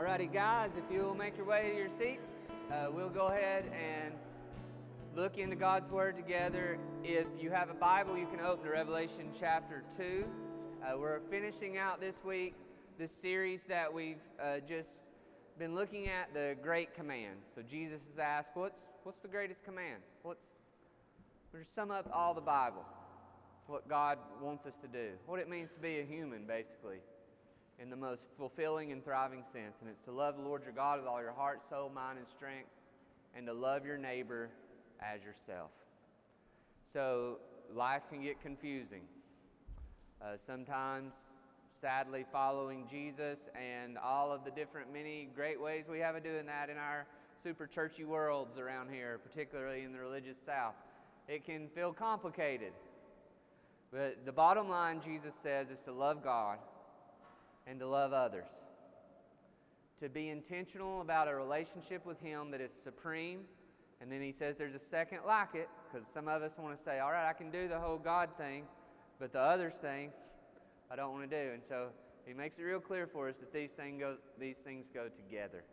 Alrighty, guys, if you'll make your way to your seats, uh, we'll go ahead and look into God's Word together. If you have a Bible, you can open to Revelation chapter 2. Uh, we're finishing out this week this series that we've uh, just been looking at the Great Command. So Jesus has asked, What's, what's the greatest command? What's, we're sum up all the Bible, what God wants us to do, what it means to be a human, basically in the most fulfilling and thriving sense. And it's to love the Lord your God with all your heart, soul, mind, and strength, and to love your neighbor as yourself. So life can get confusing. Uh, sometimes, sadly, following Jesus and all of the different many great ways we have of doing that in our super churchy worlds around here, particularly in the religious South, it can feel complicated. But the bottom line, Jesus says, is to love God and to love others. To be intentional about a relationship with Him that is supreme. And then He says there's a second like it, because some of us want to say, all right, I can do the whole God thing, but the others thing, I don't want to do. And so He makes it real clear for us that these, thing go, these things go together.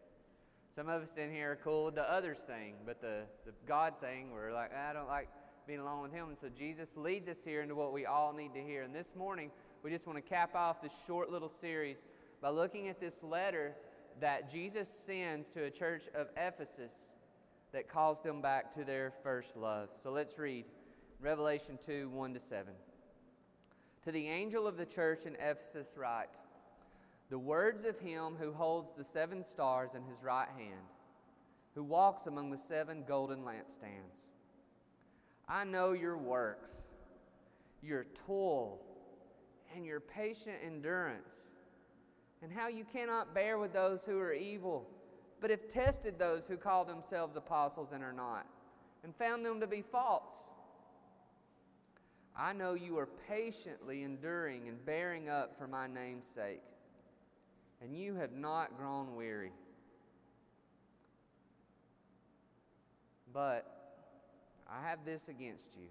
Some of us in here are cool with the others thing, but the, the God thing, we're like, I don't like being alone with Him. And so Jesus leads us here into what we all need to hear. And this morning, we just want to cap off this short little series by looking at this letter that Jesus sends to a church of Ephesus that calls them back to their first love. So let's read Revelation 2 1 to 7. To the angel of the church in Ephesus, write The words of him who holds the seven stars in his right hand, who walks among the seven golden lampstands. I know your works, your toil and your patient endurance, and how you cannot bear with those who are evil, but have tested those who call themselves apostles and are not, and found them to be false. I know you are patiently enduring and bearing up for my name's sake, and you have not grown weary. But I have this against you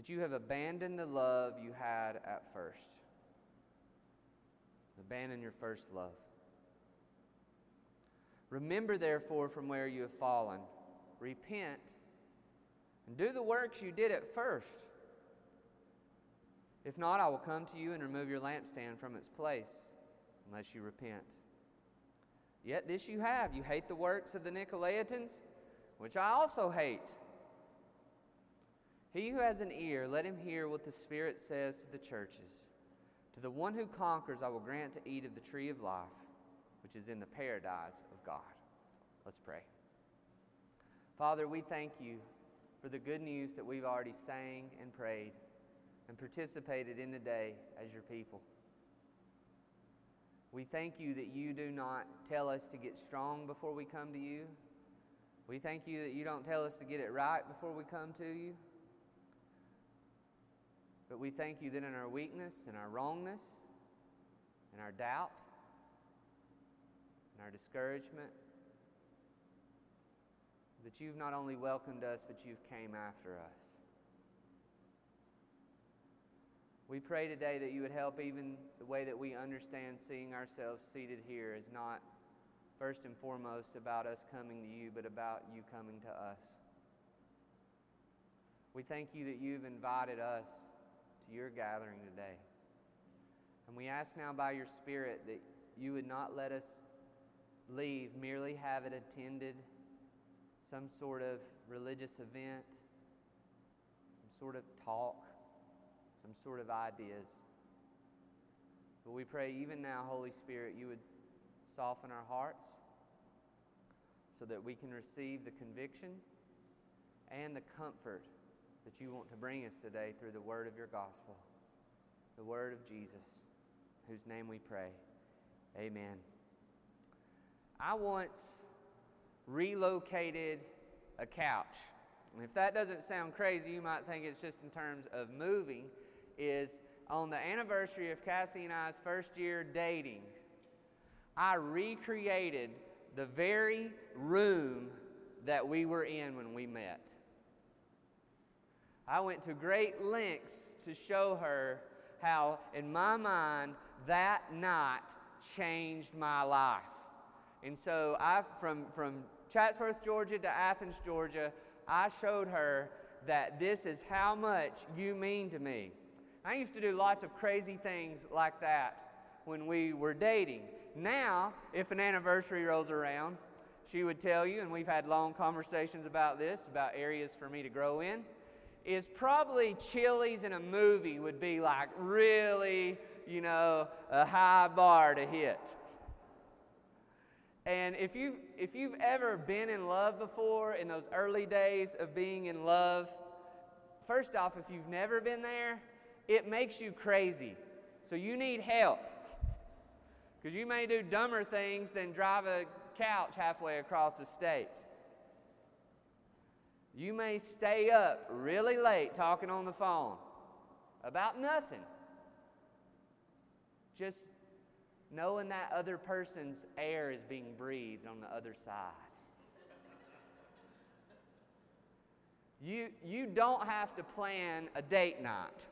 that you have abandoned the love you had at first. Abandon your first love. Remember, therefore, from where you have fallen. Repent and do the works you did at first. If not, I will come to you and remove your lampstand from its place, unless you repent. Yet this you have you hate the works of the Nicolaitans, which I also hate. He who has an ear, let him hear what the Spirit says to the churches. To the one who conquers, I will grant to eat of the tree of life, which is in the paradise of God. Let's pray. Father, we thank you for the good news that we've already sang and prayed and participated in today as your people. We thank you that you do not tell us to get strong before we come to you. We thank you that you don't tell us to get it right before we come to you. But we thank you that in our weakness and our wrongness and our doubt and our discouragement, that you've not only welcomed us, but you've came after us. We pray today that you would help even the way that we understand seeing ourselves seated here is not first and foremost about us coming to you, but about you coming to us. We thank you that you've invited us your gathering today. And we ask now by your Spirit that you would not let us leave merely have it attended some sort of religious event, some sort of talk, some sort of ideas. But we pray even now, Holy Spirit, you would soften our hearts so that we can receive the conviction and the comfort that you want to bring us today through the word of your gospel, the word of Jesus, whose name we pray. Amen. I once relocated a couch. And if that doesn't sound crazy, you might think it's just in terms of moving, is on the anniversary of Cassie and I's first year dating, I recreated the very room that we were in when we met. I went to great lengths to show her how, in my mind, that night changed my life. And so I, from, from Chatsworth, Georgia to Athens, Georgia, I showed her that this is how much you mean to me. I used to do lots of crazy things like that when we were dating. Now, if an anniversary rolls around, she would tell you, and we've had long conversations about this, about areas for me to grow in, is probably Chili's in a movie would be like really, you know, a high bar to hit. And if you've, if you've ever been in love before, in those early days of being in love, first off, if you've never been there, it makes you crazy. So you need help. Because you may do dumber things than drive a couch halfway across the state. You may stay up really late talking on the phone about nothing. Just knowing that other person's air is being breathed on the other side. You, you don't have to plan a date night.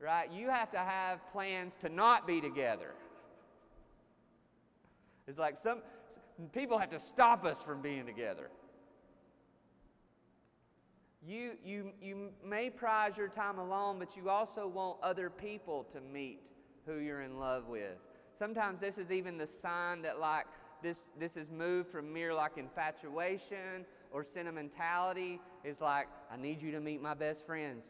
Right? You have to have plans to not be together. It's like some people have to stop us from being together. You, you, you may prize your time alone, but you also want other people to meet who you're in love with. Sometimes this is even the sign that, like, this, this is moved from mere like infatuation or sentimentality. Is like, I need you to meet my best friends.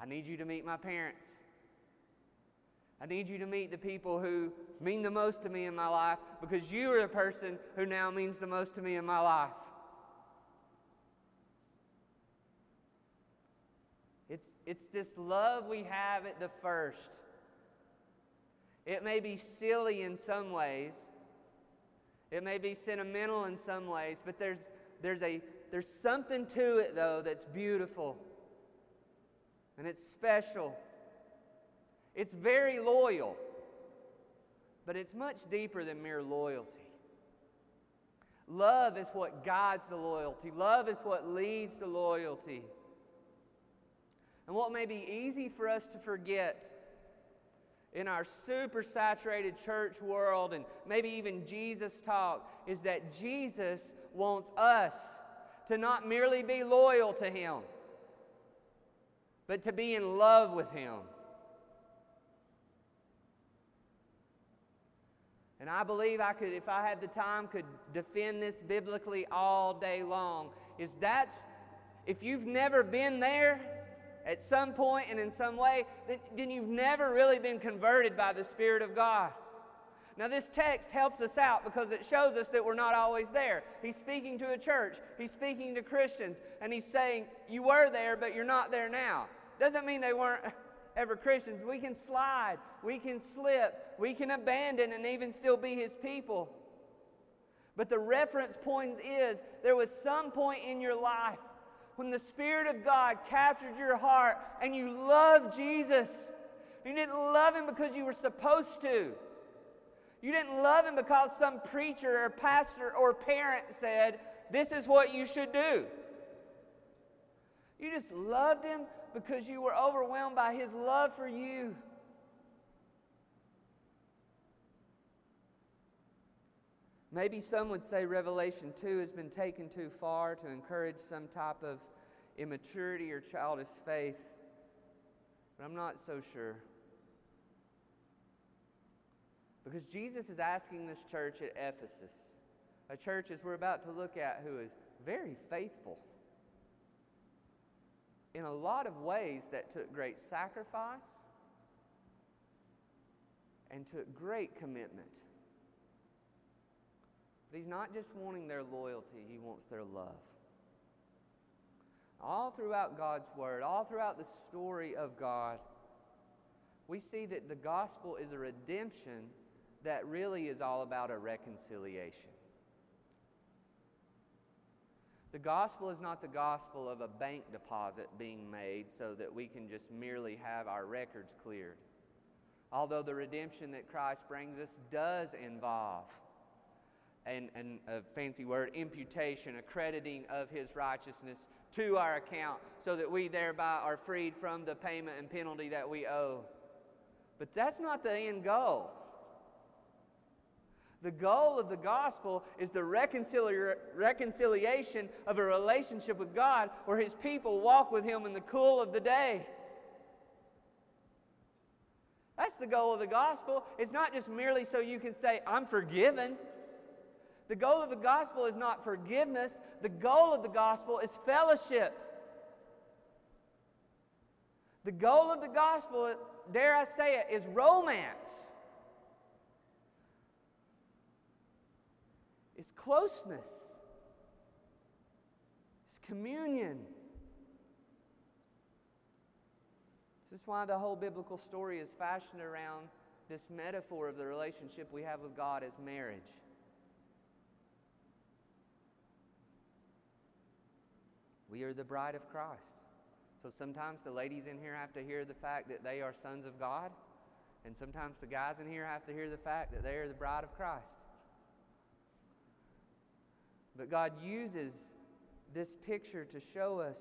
I need you to meet my parents. I need you to meet the people who mean the most to me in my life because you are the person who now means the most to me in my life. It's, this love we have at the first. It may be silly in some ways, it may be sentimental in some ways, but there's, there's, a, there's something to it, though, that's beautiful and it's special. It's very loyal, but it's much deeper than mere loyalty. Love is what guides the loyalty, love is what leads to loyalty. And what may be easy for us to forget in our super saturated church world and maybe even Jesus talk is that Jesus wants us to not merely be loyal to Him, but to be in love with Him. And I believe I could, if I had the time, could defend this biblically all day long. Is that if you've never been there, at some point and in some way, then, you've never really been converted by the Spirit of God. Now, this text helps us out because it shows us that we're not always there. He's speaking to a church, he's speaking to Christians, and he's saying, You were there, but you're not there now. Doesn't mean they weren't ever Christians. We can slide, we can slip, we can abandon and even still be his people. But the reference point is there was some point in your life when the Spirit of God captured your heart and you loved Jesus. You didn't love Him because you were supposed to. You didn't love Him because some preacher or pastor or parent said, This is what you should do. You just loved Him because you were overwhelmed by His love for you. Maybe some would say Revelation 2 has been taken too far to encourage some type of immaturity or childish faith, but I'm not so sure. Because Jesus is asking this church at Ephesus, a church as we're about to look at, who is very faithful in a lot of ways that took great sacrifice and took great commitment. But he's not just wanting their loyalty, he wants their love. All throughout God's Word, all throughout the story of God, we see that the gospel is a redemption that really is all about a reconciliation. The gospel is not the gospel of a bank deposit being made so that we can just merely have our records cleared. Although the redemption that Christ brings us does involve and, and a fancy word, imputation, accrediting of his righteousness to our account so that we thereby are freed from the payment and penalty that we owe. But that's not the end goal. The goal of the gospel is the reconcili- reconciliation of a relationship with God where his people walk with him in the cool of the day. That's the goal of the gospel. It's not just merely so you can say, I'm forgiven. The goal of the gospel is not forgiveness, the goal of the gospel is fellowship. The goal of the gospel, dare I say it, is romance. It's closeness. It's communion. This is why the whole biblical story is fashioned around this metaphor of the relationship we have with God as marriage. We are the bride of Christ. So sometimes the ladies in here have to hear the fact that they are sons of God, and sometimes the guys in here have to hear the fact that they are the bride of Christ. But God uses this picture to show us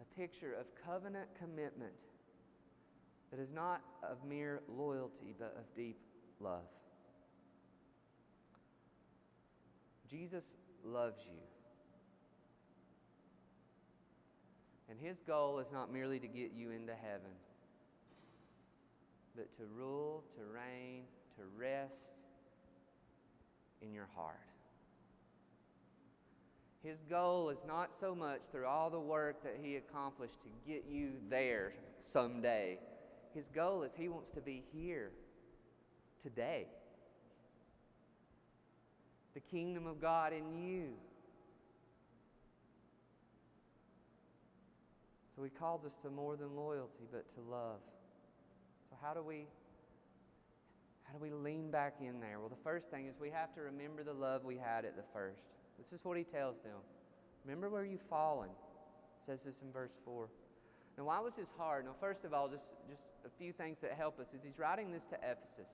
a picture of covenant commitment that is not of mere loyalty, but of deep love. Jesus loves you. And his goal is not merely to get you into heaven, but to rule, to reign, to rest in your heart. His goal is not so much through all the work that he accomplished to get you there someday. His goal is he wants to be here today. The kingdom of God in you. So he calls us to more than loyalty, but to love. So how do we how do we lean back in there? Well, the first thing is we have to remember the love we had at the first. This is what he tells them. Remember where you've fallen. says this in verse 4. Now, why was this hard? Now, first of all, just, just a few things that help us is he's writing this to Ephesus.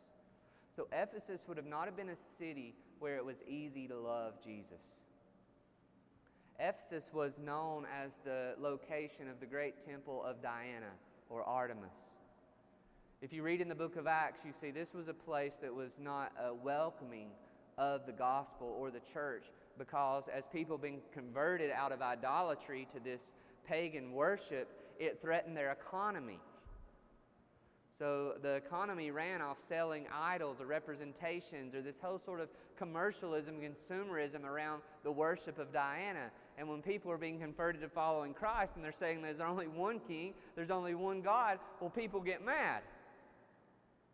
So, Ephesus would have not have been a city where it was easy to love Jesus. Ephesus was known as the location of the great temple of Diana or Artemis. If you read in the book of Acts, you see this was a place that was not a welcoming of the gospel or the church because as people being converted out of idolatry to this pagan worship, it threatened their economy. So the economy ran off selling idols or representations or this whole sort of commercialism, consumerism around the worship of Diana. And when people are being converted to following Christ and they're saying there's only one king, there's only one God, well, people get mad.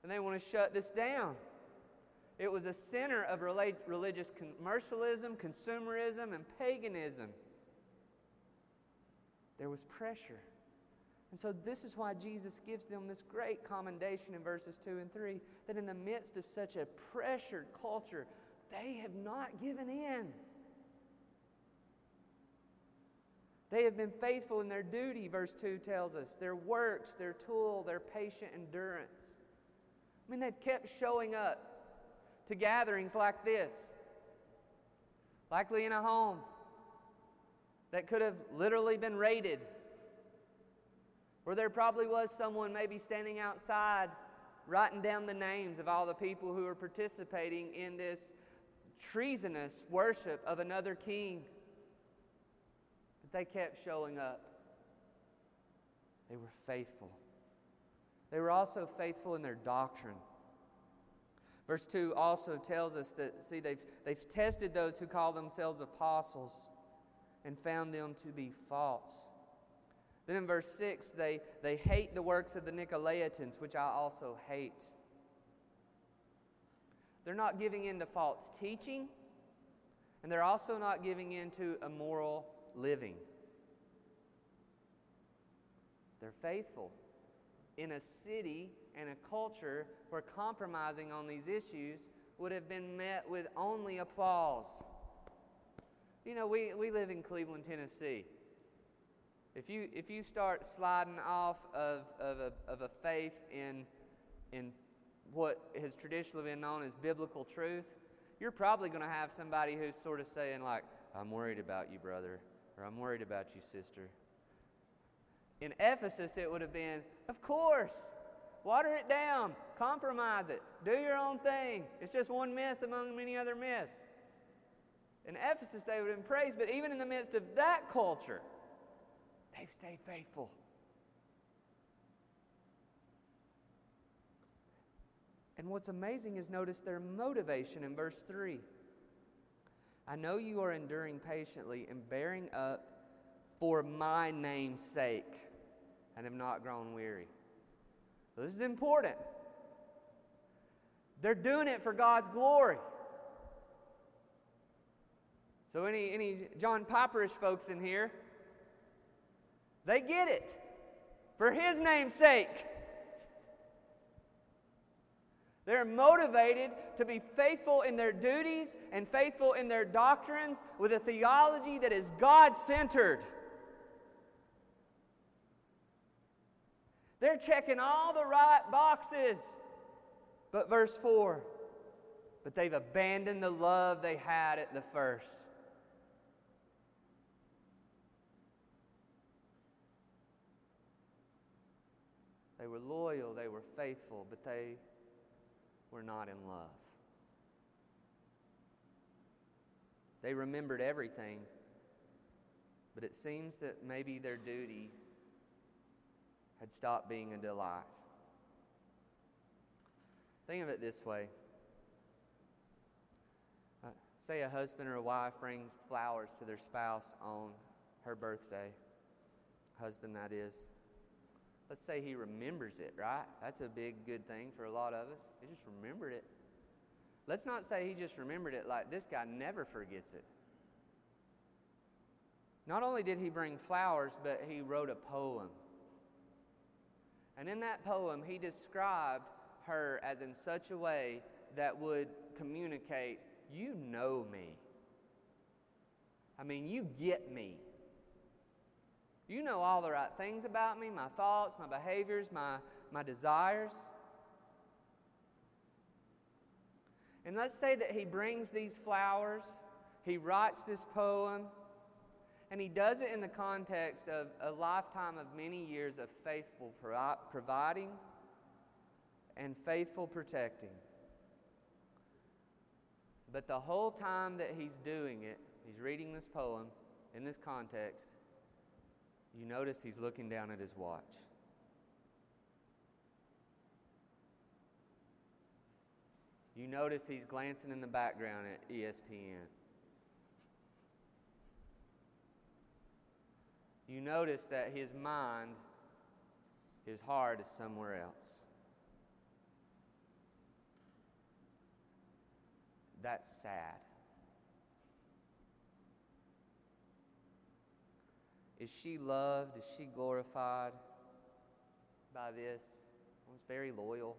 And they want to shut this down. It was a center of religious commercialism, consumerism, and paganism. There was pressure. And so, this is why Jesus gives them this great commendation in verses 2 and 3 that in the midst of such a pressured culture, they have not given in. They have been faithful in their duty, verse 2 tells us, their works, their tool, their patient endurance. I mean, they've kept showing up to gatherings like this, likely in a home that could have literally been raided, where there probably was someone maybe standing outside writing down the names of all the people who were participating in this treasonous worship of another king. They kept showing up. They were faithful. They were also faithful in their doctrine. Verse 2 also tells us that, see, they've, they've tested those who call themselves apostles and found them to be false. Then in verse 6, they, they hate the works of the Nicolaitans, which I also hate. They're not giving in to false teaching, and they're also not giving in to immoral living. They're faithful in a city and a culture where compromising on these issues would have been met with only applause. You know, we, we live in Cleveland, Tennessee. If you, if you start sliding off of, of, a, of a faith in, in what has traditionally been known as biblical truth, you're probably going to have somebody who's sort of saying, like, I'm worried about you, brother, or I'm worried about you, sister. In Ephesus, it would have been, Of course, Water it down, compromise it, do your own thing. It's just one myth among many other myths. In Ephesus, they would have been praised, but even in the midst of that culture, they've stayed faithful. And what's amazing is notice their motivation in verse 3. I know you are enduring patiently and bearing up for my name's sake and have not grown weary. This is important. They're doing it for God's glory. So, any, any John Piperish folks in here, they get it for His name's sake. They're motivated to be faithful in their duties and faithful in their doctrines with a theology that is God centered. They're checking all the right boxes. But verse 4 but they've abandoned the love they had at the first. They were loyal, they were faithful, but they were not in love. They remembered everything, but it seems that maybe their duty had stopped being a delight. Think of it this way. Uh, say a husband or a wife brings flowers to their spouse on her birthday, husband that is. Let's say he remembers it, right? That's a big good thing for a lot of us. He just remembered it. Let's not say he just remembered it like this guy never forgets it. Not only did he bring flowers, but he wrote a poem and in that poem, he described her as in such a way that would communicate, You know me. I mean, you get me. You know all the right things about me my thoughts, my behaviors, my, my desires. And let's say that he brings these flowers, he writes this poem, and he does it in the context of a lifetime of many years of faithful providing and faithful protecting. But the whole time that he's doing it, he's reading this poem in this context, you notice he's looking down at his watch. You notice he's glancing in the background at ESPN. you notice that his mind, his heart is somewhere else. That's sad. Is she loved? Is she glorified by this? Well, it's very loyal.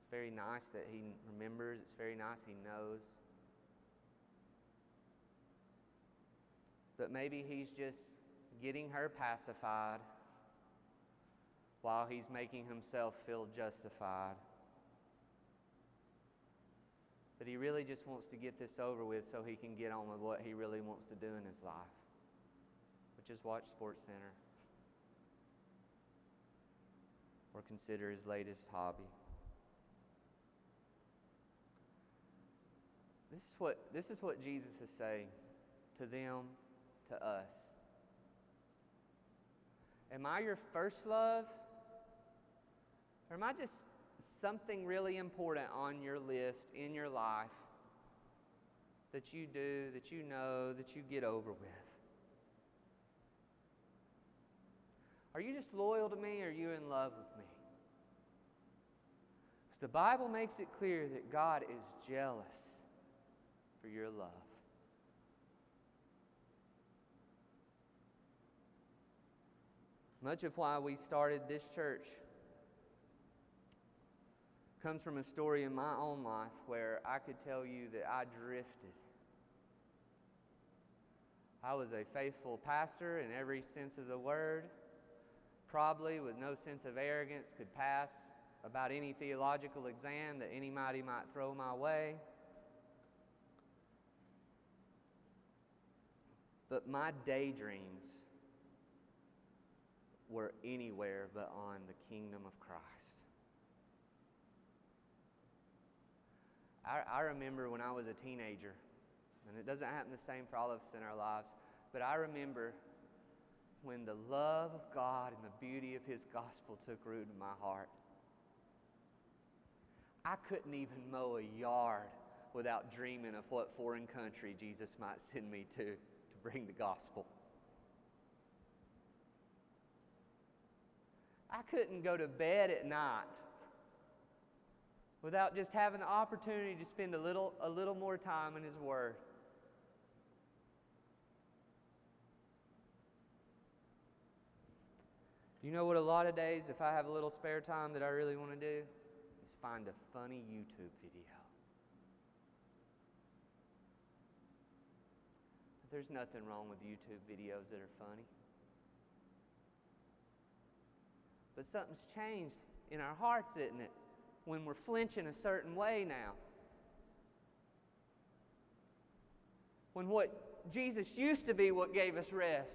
It's very nice that he remembers. It's very nice he knows. But maybe he's just getting her pacified while he's making himself feel justified. But he really just wants to get this over with so he can get on with what he really wants to do in his life, is watch Sports Center or consider his latest hobby. This is what, this is what Jesus is saying to them, to us. Am I your first love? Or am I just something really important on your list in your life that you do, that you know, that you get over with? Are you just loyal to me or are you in love with me? Because the Bible makes it clear that God is jealous for your love. Much of why we started this church comes from a story in my own life where I could tell you that I drifted. I was a faithful pastor in every sense of the word, probably with no sense of arrogance, could pass about any theological exam that anybody might throw my way. But my daydreams were anywhere but on the kingdom of Christ. I, I remember when I was a teenager, and it doesn't happen the same for all of us in our lives, but I remember when the love of God and the beauty of His gospel took root in my heart. I couldn't even mow a yard without dreaming of what foreign country Jesus might send me to to bring the gospel. I couldn't go to bed at night without just having the opportunity to spend a little, a little more time in His Word. You know what, a lot of days, if I have a little spare time that I really want to do, is find a funny YouTube video. There's nothing wrong with YouTube videos that are funny. But something's changed in our hearts, isn't it? When we're flinching a certain way now. When what Jesus used to be what gave us rest.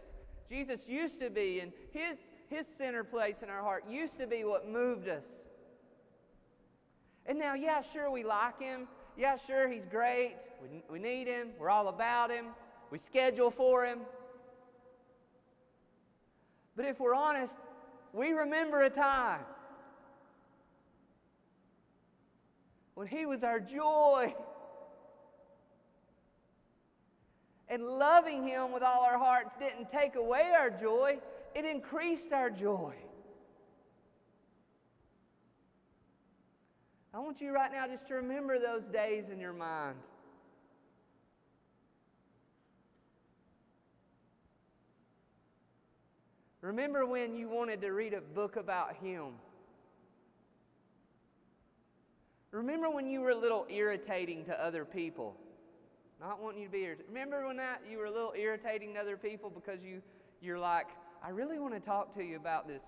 Jesus used to be, and his, his center place in our heart used to be what moved us. And now, yeah, sure, we like him. Yeah, sure, he's great. We, we need him. We're all about him. We schedule for him. But if we're honest, we remember a time when He was our joy. And loving Him with all our hearts didn't take away our joy, it increased our joy. I want you right now just to remember those days in your mind. Remember when you wanted to read a book about Him? Remember when you were a little irritating to other people? Not wanting you to be irritated. Remember when that you were a little irritating to other people because you, you're like, I really want to talk to you about this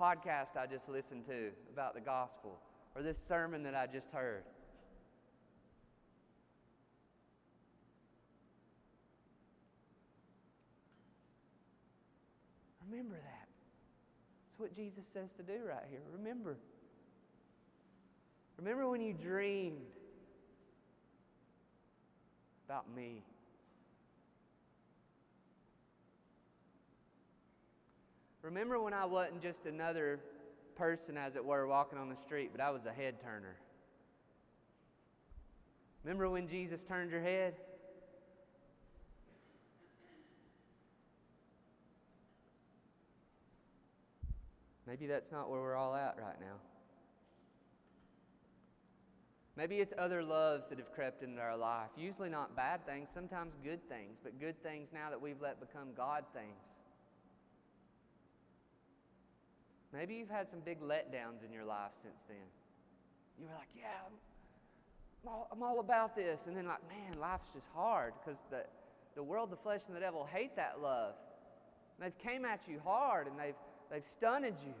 podcast I just listened to about the gospel or this sermon that I just heard. Remember that. That's what Jesus says to do right here. Remember. Remember when you dreamed about me. Remember when I wasn't just another person, as it were, walking on the street, but I was a head turner. Remember when Jesus turned your head? Maybe that's not where we're all at right now. Maybe it's other loves that have crept into our life. Usually not bad things, sometimes good things, but good things now that we've let become God things. Maybe you've had some big letdowns in your life since then. You were like, yeah, I'm all, I'm all about this. And then, like, man, life's just hard because the, the world, the flesh, and the devil hate that love. And they've came at you hard and they've They've stunted you.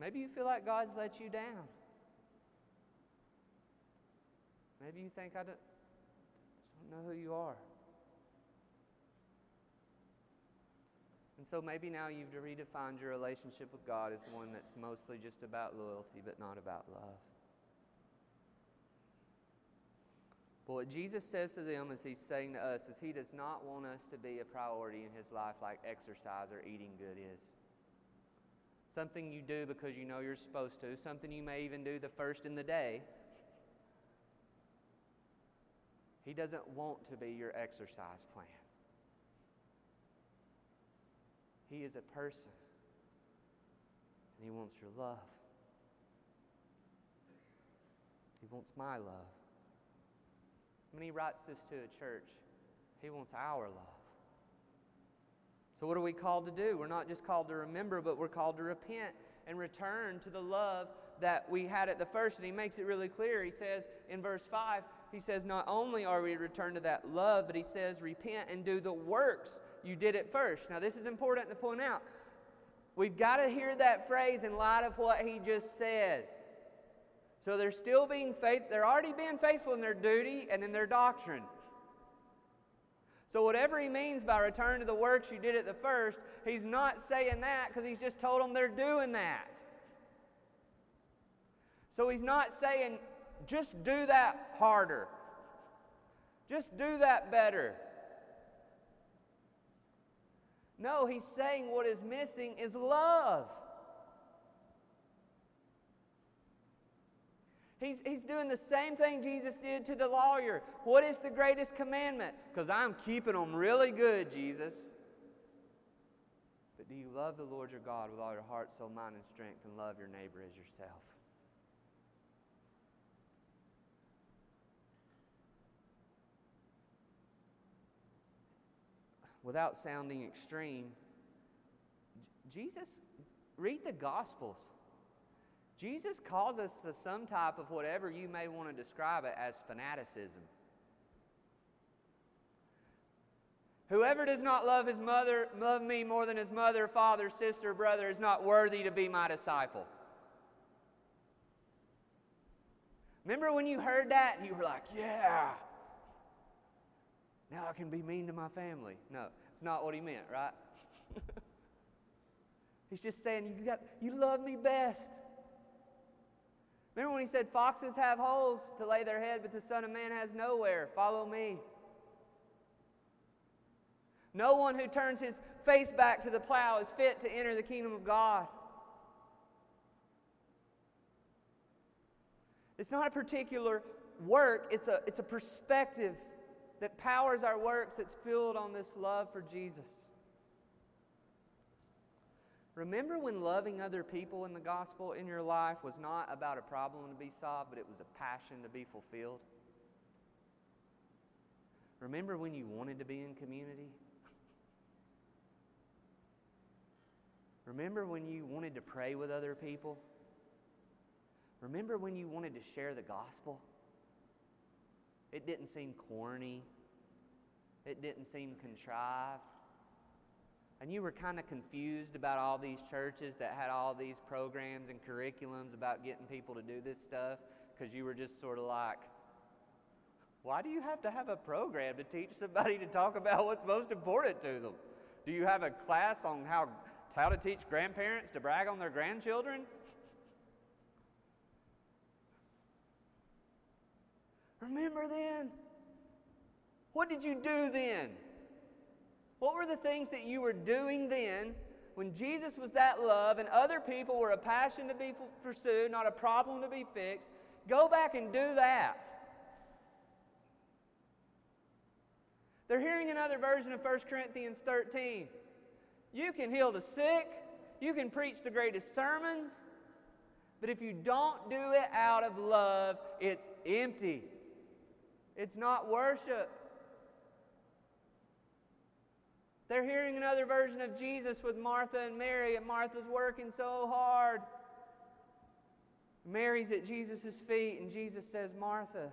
Maybe you feel like God's let you down. Maybe you think, I don't, just don't know who you are. And so maybe now you've redefined your relationship with God as one that's mostly just about loyalty, but not about love. But what Jesus says to them as he's saying to us is he does not want us to be a priority in his life like exercise or eating good is. Something you do because you know you're supposed to, something you may even do the first in the day. He doesn't want to be your exercise plan. He is a person, and He wants your love. He wants my love. When he writes this to a church, he wants our love. So, what are we called to do? We're not just called to remember, but we're called to repent and return to the love that we had at the first. And he makes it really clear. He says in verse 5, he says, Not only are we to return to that love, but he says, Repent and do the works you did it first. Now, this is important to point out. We've got to hear that phrase in light of what he just said. So they're still being faith, they're already being faithful in their duty and in their doctrine. So, whatever he means by return to the works you did at the first, he's not saying that because he's just told them they're doing that. So, he's not saying just do that harder, just do that better. No, he's saying what is missing is love. He's, he's doing the same thing Jesus did to the lawyer. What is the greatest commandment? Because I'm keeping them really good, Jesus. But do you love the Lord your God with all your heart, soul, mind, and strength, and love your neighbor as yourself? Without sounding extreme, Jesus, read the Gospels. Jesus calls us to some type of whatever you may want to describe it as fanaticism. Whoever does not love his mother, love me more than his mother, father, sister, brother, is not worthy to be my disciple. Remember when you heard that and you were like, yeah, now I can be mean to my family. No, it's not what he meant, right? He's just saying, you, got, you love me best. Remember when he said, Foxes have holes to lay their head, but the Son of Man has nowhere? Follow me. No one who turns his face back to the plow is fit to enter the kingdom of God. It's not a particular work, it's a, it's a perspective that powers our works that's filled on this love for Jesus. Remember when loving other people in the gospel in your life was not about a problem to be solved, but it was a passion to be fulfilled? Remember when you wanted to be in community? Remember when you wanted to pray with other people? Remember when you wanted to share the gospel? It didn't seem corny. It didn't seem contrived and you were kind of confused about all these churches that had all these programs and curriculums about getting people to do this stuff because you were just sort of like, why do you have to have a program to teach somebody to talk about what's most important to them? Do you have a class on how, how to teach grandparents to brag on their grandchildren? Remember then? What did you do then? What were the things that you were doing then when Jesus was that love and other people were a passion to be pursued, not a problem to be fixed? Go back and do that. They're hearing another version of 1 Corinthians 13. You can heal the sick, you can preach the greatest sermons, but if you don't do it out of love, it's empty. It's not worship. They're hearing another version of Jesus with Martha and Mary, and Martha's working so hard. Mary's at Jesus' feet, and Jesus says, Martha,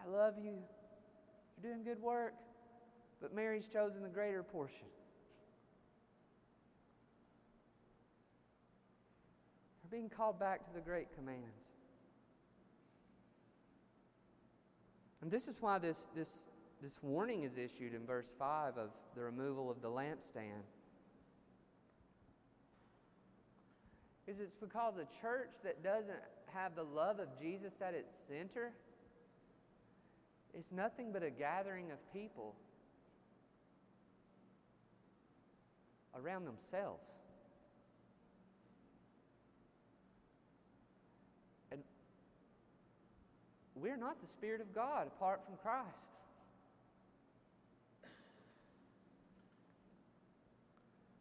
I love you. You're doing good work. But Mary's chosen the greater portion. They're being called back to the great commands. And this is why this, this this warning is issued in verse 5 of the removal of the lampstand. Is it's because a church that doesn't have the love of Jesus at its center is nothing but a gathering of people around themselves. We're not the Spirit of God apart from Christ.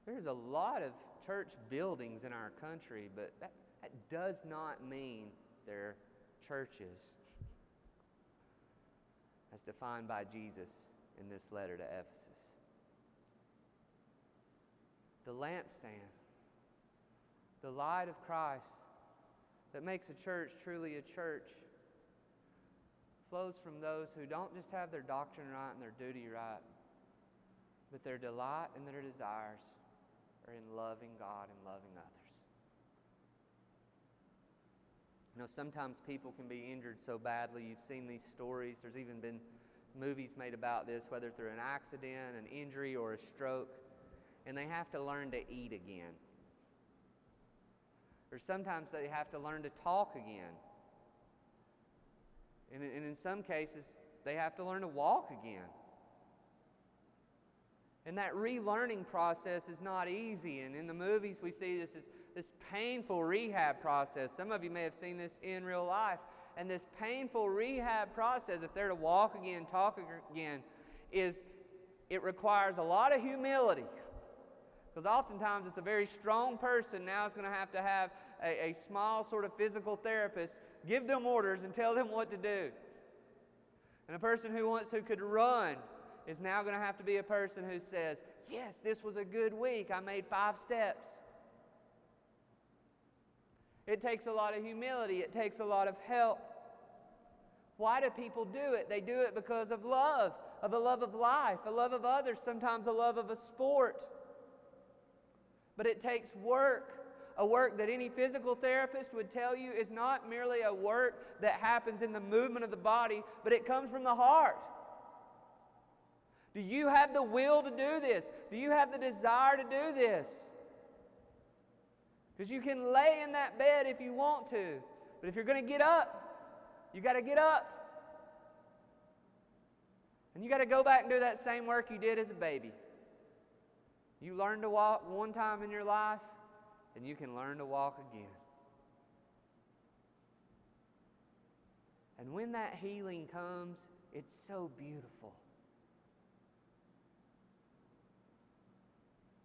There's a lot of church buildings in our country, but that, that does not mean they're churches as defined by Jesus in this letter to Ephesus. The lampstand, the light of Christ that makes a church truly a church, flows from those who don't just have their doctrine right and their duty right, but their delight and their desires are in loving God and loving others. You know, sometimes people can be injured so badly. You've seen these stories. There's even been movies made about this, whether through an accident, an injury, or a stroke, and they have to learn to eat again. Or sometimes they have to learn to talk again. And, and in some cases, they have to learn to walk again. And that relearning process is not easy. And in the movies, we see this, this, this painful rehab process. Some of you may have seen this in real life. And this painful rehab process, if they're to walk again, talk again, is it requires a lot of humility. Because oftentimes it's a very strong person now is going to have to have a, a small sort of physical therapist give them orders and tell them what to do. And a person who wants to could run is now going to have to be a person who says, Yes, this was a good week. I made five steps. It takes a lot of humility, it takes a lot of help. Why do people do it? They do it because of love, of a love of life, a love of others, sometimes a love of a sport. But it takes work. A work that any physical therapist would tell you is not merely a work that happens in the movement of the body, but it comes from the heart. Do you have the will to do this? Do you have the desire to do this? Because you can lay in that bed if you want to, but if you're going to get up, you got to get up. And you got to go back and do that same work you did as a baby. You learned to walk one time in your life, and you can learn to walk again. And when that healing comes, it's so beautiful.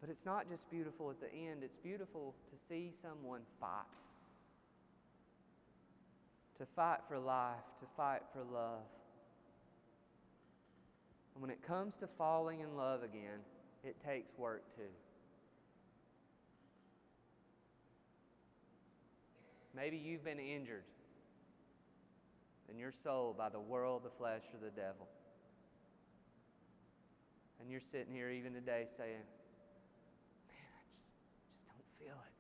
But it's not just beautiful at the end, it's beautiful to see someone fight. To fight for life, to fight for love. And when it comes to falling in love again, it takes work too. Maybe you've been injured in your soul by the world, the flesh, or the devil. And you're sitting here even today saying, Man, I just, just don't feel it.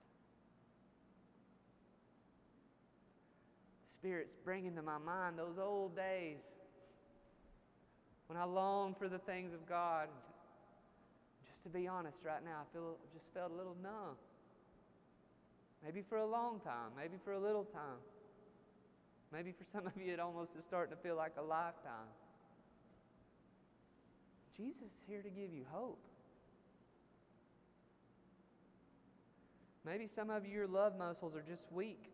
The Spirit's bringing to my mind those old days when I longed for the things of God. Just to be honest, right now, I feel just felt a little numb. Maybe for a long time, maybe for a little time. Maybe for some of you, it almost is starting to feel like a lifetime. Jesus is here to give you hope. Maybe some of your love muscles are just weak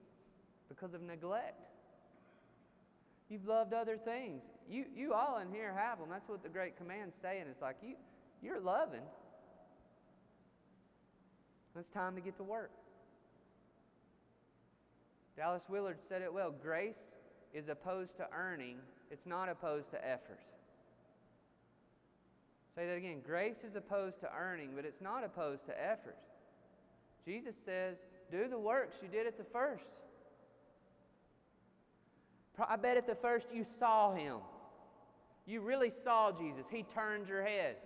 because of neglect. You've loved other things. You, you all in here have them. That's what the Great Command's saying. It's like you, you're loving. It's time to get to work. Dallas Willard said it well grace is opposed to earning, it's not opposed to effort. Say that again. Grace is opposed to earning, but it's not opposed to effort. Jesus says, Do the works you did at the first. I bet at the first you saw him. You really saw Jesus. He turned your head.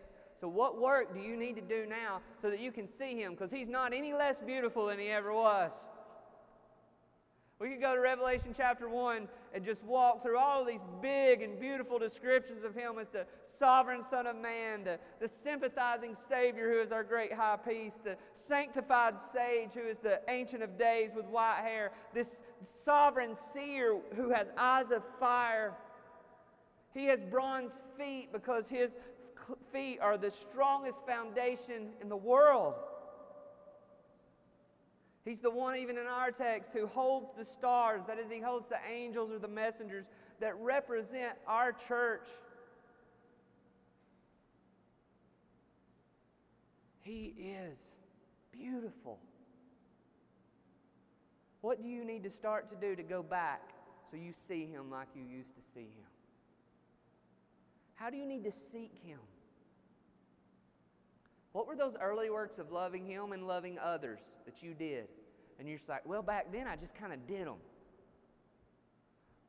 So, what work do you need to do now so that you can see him? Because he's not any less beautiful than he ever was. We could go to Revelation chapter 1 and just walk through all of these big and beautiful descriptions of Him as the sovereign Son of Man, the, the sympathizing Savior who is our great high priest, the sanctified sage who is the Ancient of Days with white hair, this sovereign seer who has eyes of fire. He has bronze feet because His feet are the strongest foundation in the world. He's the one, even in our text, who holds the stars. That is, he holds the angels or the messengers that represent our church. He is beautiful. What do you need to start to do to go back so you see him like you used to see him? How do you need to seek him? What were those early works of loving Him and loving others that you did? And you're just like, well, back then I just kind of did them.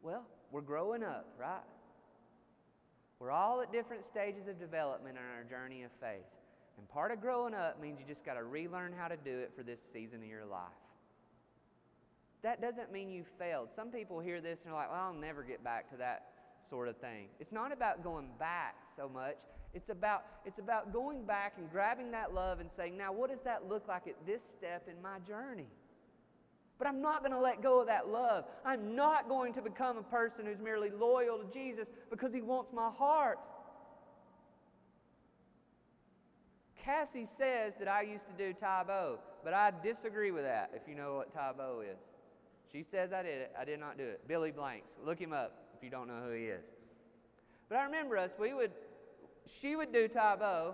Well, we're growing up, right? We're all at different stages of development in our journey of faith. And part of growing up means you just got to relearn how to do it for this season of your life. That doesn't mean you failed. Some people hear this and they're like, well, I'll never get back to that sort of thing. It's not about going back so much. It's about, it's about going back and grabbing that love and saying, now, what does that look like at this step in my journey? But I'm not going to let go of that love. I'm not going to become a person who's merely loyal to Jesus because he wants my heart. Cassie says that I used to do Tae Bo, but I disagree with that, if you know what Tae Bo is. She says I did it. I did not do it. Billy Blanks. Look him up if you don't know who he is. But I remember us, we would, she would do Tae Bo,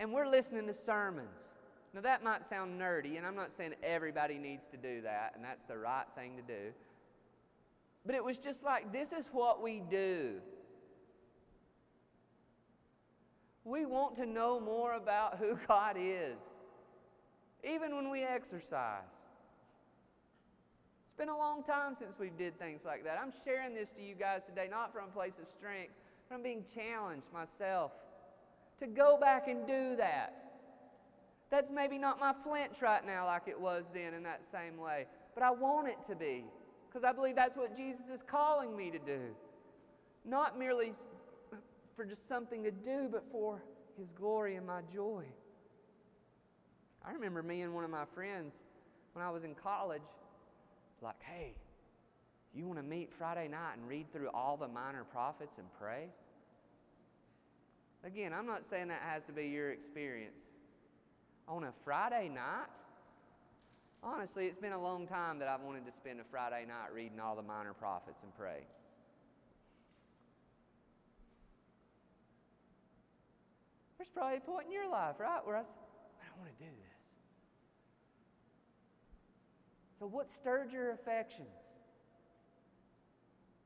and we're listening to sermons. Now, that might sound nerdy, and I'm not saying everybody needs to do that, and that's the right thing to do. But it was just like, this is what we do. We want to know more about who God is, even when we exercise. It's been a long time since we've did things like that. I'm sharing this to you guys today, not from a place of strength, but I'm being challenged myself to go back and do that. That's maybe not my flinch right now like it was then in that same way, but I want it to be because I believe that's what Jesus is calling me to do. Not merely for just something to do, but for His glory and my joy. I remember me and one of my friends when I was in college, like, hey, you want to meet Friday night and read through all the minor prophets and pray? Again, I'm not saying that has to be your experience. On a Friday night? Honestly, it's been a long time that I've wanted to spend a Friday night reading all the minor prophets and pray. There's probably a point in your life, right, where I, said, I don't want to do this. So, what stirred your affections?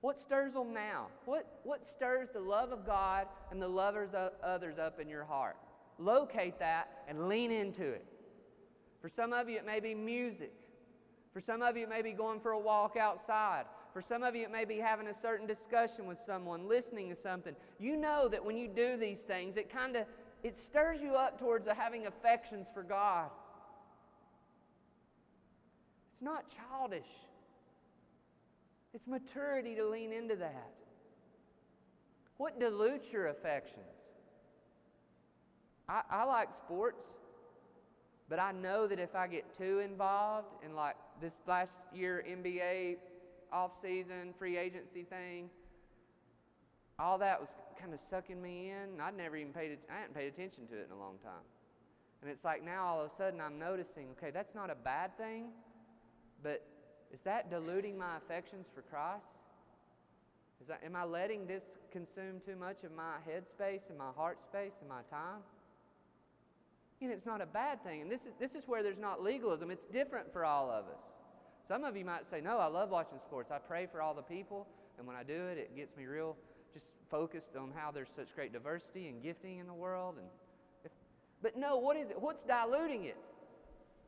What stirs them now? What, what stirs the love of God and the lovers of others up in your heart? Locate that and lean into it. For some of you, it may be music. For some of you, it may be going for a walk outside. For some of you, it may be having a certain discussion with someone, listening to something. You know that when you do these things, it kind of it stirs you up towards having affections for God. It's not childish. It's maturity to lean into that. What dilutes your affections? I, I like sports, but I know that if I get too involved in like this last year NBA off-season free agency thing, all that was kind of sucking me in. I'd never even paid, I hadn't paid attention to it in a long time. And it's like now all of a sudden I'm noticing, okay, that's not a bad thing, but is that diluting my affections for Christ? Is that, am I letting this consume too much of my head space and my heart space and my time? And it's not a bad thing. And this is, this is where there's not legalism. It's different for all of us. Some of you might say, No, I love watching sports. I pray for all the people. And when I do it, it gets me real just focused on how there's such great diversity and gifting in the world. And if, but no, what is it? What's diluting it?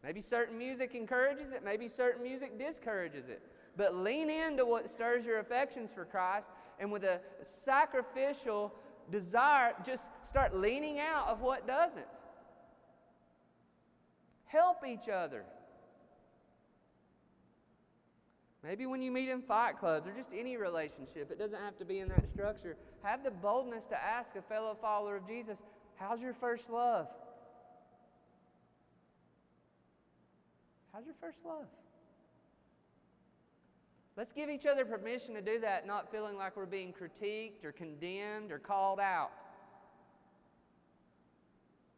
Maybe certain music encourages it, maybe certain music discourages it. But lean into what stirs your affections for Christ, and with a sacrificial desire, just start leaning out of what doesn't. Help each other. Maybe when you meet in fight clubs or just any relationship, it doesn't have to be in that structure. Have the boldness to ask a fellow follower of Jesus, How's your first love? How's your first love? Let's give each other permission to do that, not feeling like we're being critiqued or condemned or called out.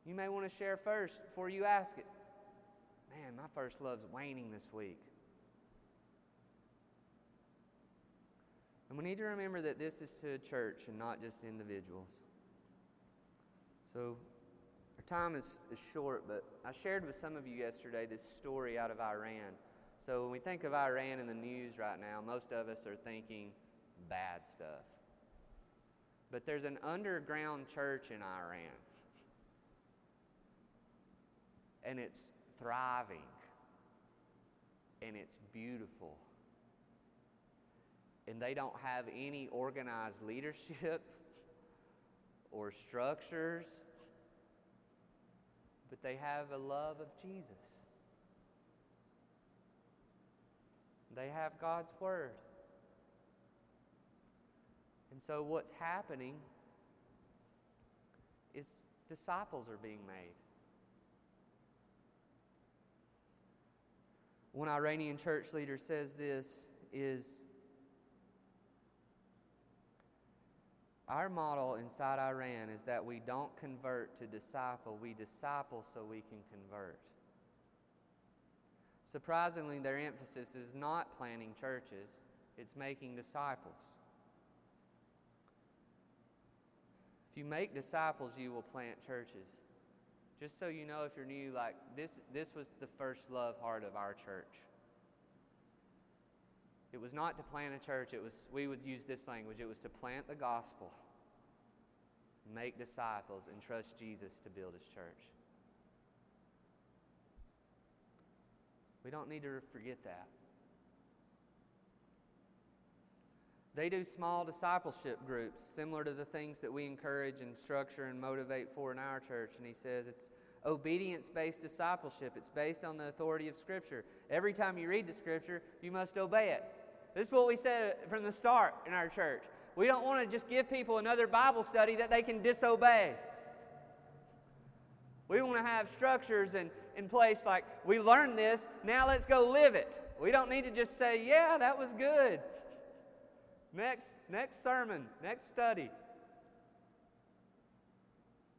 You may want to share first before you ask it. Man, my first love's waning this week. And we need to remember that this is to a church and not just individuals. So, our time is, is short, but I shared with some of you yesterday this story out of Iran. So, when we think of Iran in the news right now, most of us are thinking bad stuff. But there's an underground church in Iran, and it's thriving, and it's beautiful and they don't have any organized leadership or structures, but they have a love of Jesus. They have God's Word. And so, what's happening is disciples are being made. One Iranian church leader says this is our model inside Iran is that we don't convert to disciple, we disciple so we can convert. Surprisingly, their emphasis is not planting churches, it's making disciples. If you make disciples, you will plant churches. Just so you know, if you're new, like this, this was the first love heart of our church. It was not to plant a church, it was, we would use this language, it was to plant the gospel, make disciples, and trust Jesus to build his church. We don't need to forget that. They do small discipleship groups, similar to the things that we encourage and structure and motivate for in our church. And he says it's obedience based discipleship, it's based on the authority of Scripture. Every time you read the Scripture, you must obey it. This is what we said from the start in our church. We don't want to just give people another Bible study that they can disobey. We want to have structures in, in place like we learned this, now let's go live it. We don't need to just say, yeah, that was good. Next, next sermon, next study.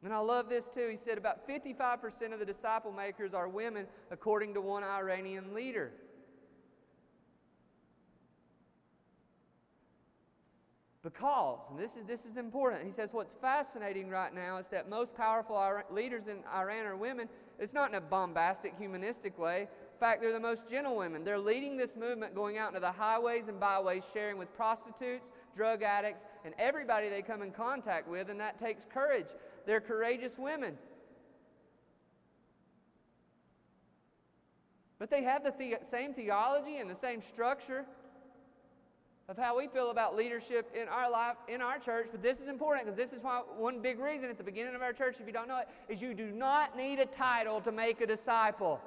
And I love this too. He said about 55% of the disciple makers are women, according to one Iranian leader. Because, and this is, this is important, he says what's fascinating right now is that most powerful leaders in Iran are women. It's not in a bombastic, humanistic way fact, they're the most gentle women. They're leading this movement going out into the highways and byways, sharing with prostitutes, drug addicts, and everybody they come in contact with, and that takes courage. They're courageous women. But they have the, the same theology and the same structure of how we feel about leadership in our life, in our church. But this is important because this is why one big reason at the beginning of our church, if you don't know it, is you do not need a title to make a disciple.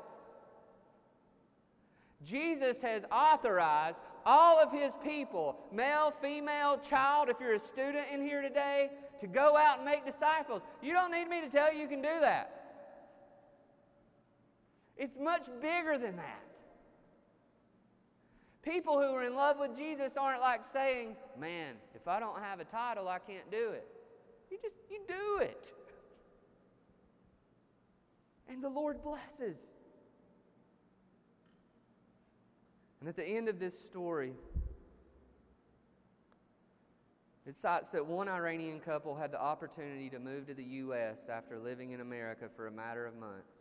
Jesus has authorized all of his people, male, female, child, if you're a student in here today, to go out and make disciples. You don't need me to tell you you can do that. It's much bigger than that. People who are in love with Jesus aren't like saying, Man, if I don't have a title, I can't do it. You just, you do it. And the Lord blesses. And at the end of this story, it cites that one Iranian couple had the opportunity to move to the U.S. after living in America for a matter of months.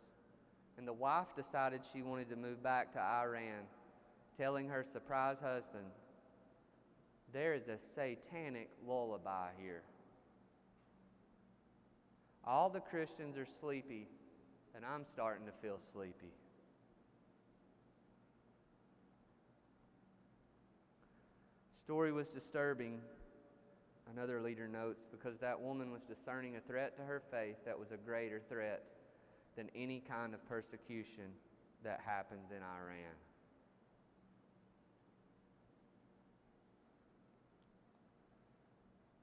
And the wife decided she wanted to move back to Iran, telling her surprise husband, There is a satanic lullaby here. All the Christians are sleepy, and I'm starting to feel sleepy. Story was disturbing, another leader notes, because that woman was discerning a threat to her faith that was a greater threat than any kind of persecution that happens in Iran.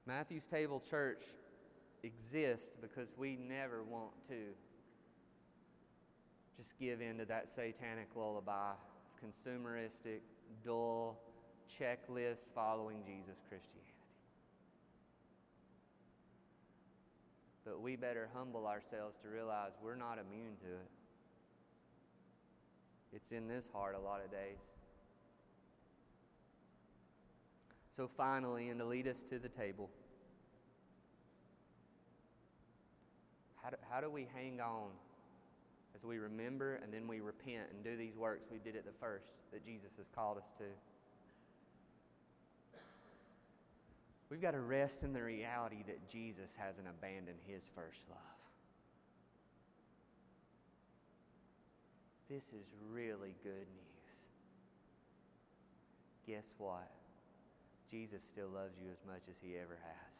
Matthew's Table Church exists because we never want to just give in to that satanic lullaby of consumeristic, dull, checklist following Jesus Christianity. But we better humble ourselves to realize we're not immune to it. It's in this heart a lot of days. So, finally, and to lead us to the table, how do, how do we hang on as we remember and then we repent and do these works we did at the first that Jesus has called us to? We've got to rest in the reality that Jesus hasn't abandoned his first love. This is really good news. Guess what? Jesus still loves you as much as he ever has.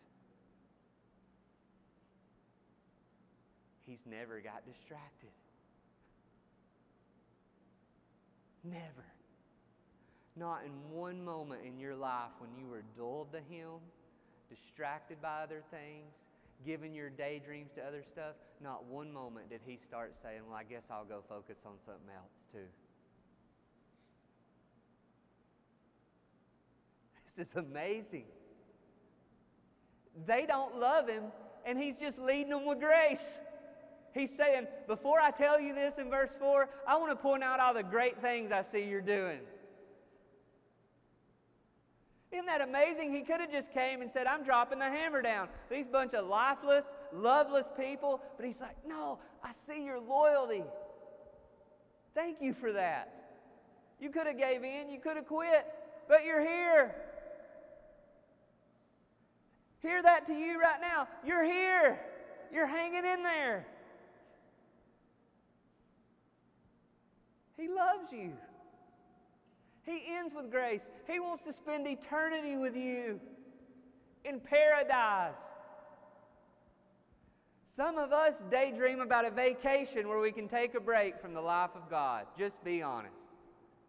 He's never got distracted. Never. Not in one moment in your life when you were dulled to him distracted by other things, giving your daydreams to other stuff, not one moment did he start saying, Well, I guess I'll go focus on something else too. This is amazing. They don't love him, and he's just leading them with grace. He's saying, Before I tell you this in verse 4, I want to point out all the great things I see you're doing. Isn't that amazing? He could have just came and said, I'm dropping the hammer down. These bunch of lifeless, loveless people. But he's like, No, I see your loyalty. Thank you for that. You could have gave in, you could have quit, but you're here. Hear that to you right now. You're here. You're hanging in there. He loves you. He ends with grace. He wants to spend eternity with you in paradise. Some of us daydream about a vacation where we can take a break from the life of God. Just be honest.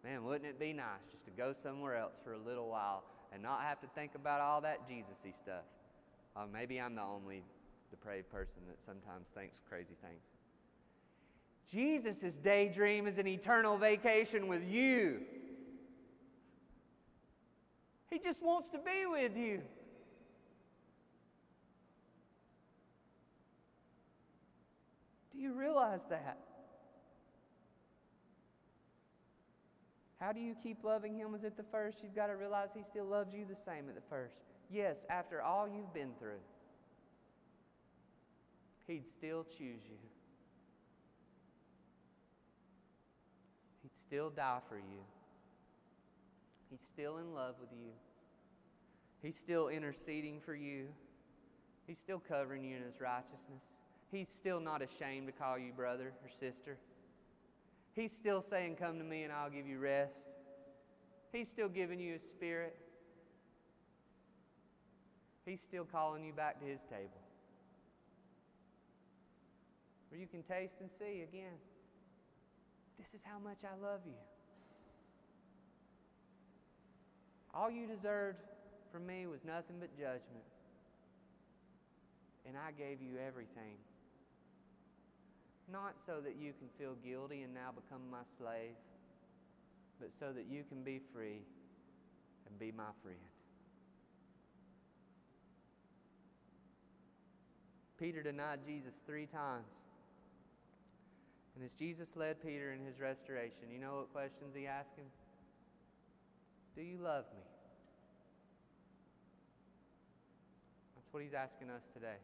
Man, wouldn't it be nice just to go somewhere else for a little while and not have to think about all that Jesus y stuff? Uh, maybe I'm the only depraved person that sometimes thinks crazy things. Jesus' daydream is an eternal vacation with you. He just wants to be with you. Do you realize that? How do you keep loving Him as at the first? You've got to realize He still loves you the same at the first. Yes, after all you've been through, He'd still choose you. He'd still die for you. He's still in love with you. He's still interceding for you. He's still covering you in His righteousness. He's still not ashamed to call you brother or sister. He's still saying, Come to me and I'll give you rest. He's still giving you a spirit. He's still calling you back to His table. Where you can taste and see again. This is how much I love you. All you deserved from me was nothing but judgment. And I gave you everything. Not so that you can feel guilty and now become my slave, but so that you can be free and be my friend. Peter denied Jesus three times. And as Jesus led Peter in his restoration, you know what questions he asked him? Do you love me? That's what he's asking us today.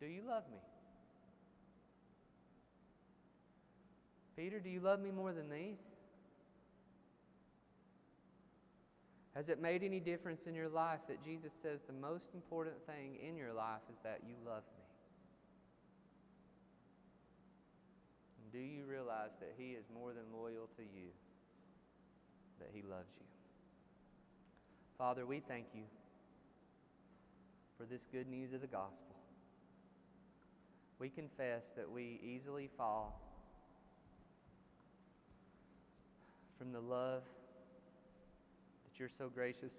Do you love me? Peter, do you love me more than these? Has it made any difference in your life that Jesus says the most important thing in your life is that you love me? And do you realize that He is more than loyal to you, that He loves you? Father, we thank you for this good news of the gospel. We confess that we easily fall from the love that you're so gracious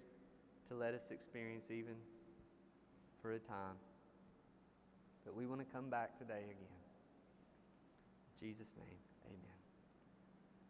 to let us experience even for a time. But we want to come back today again. In Jesus' name.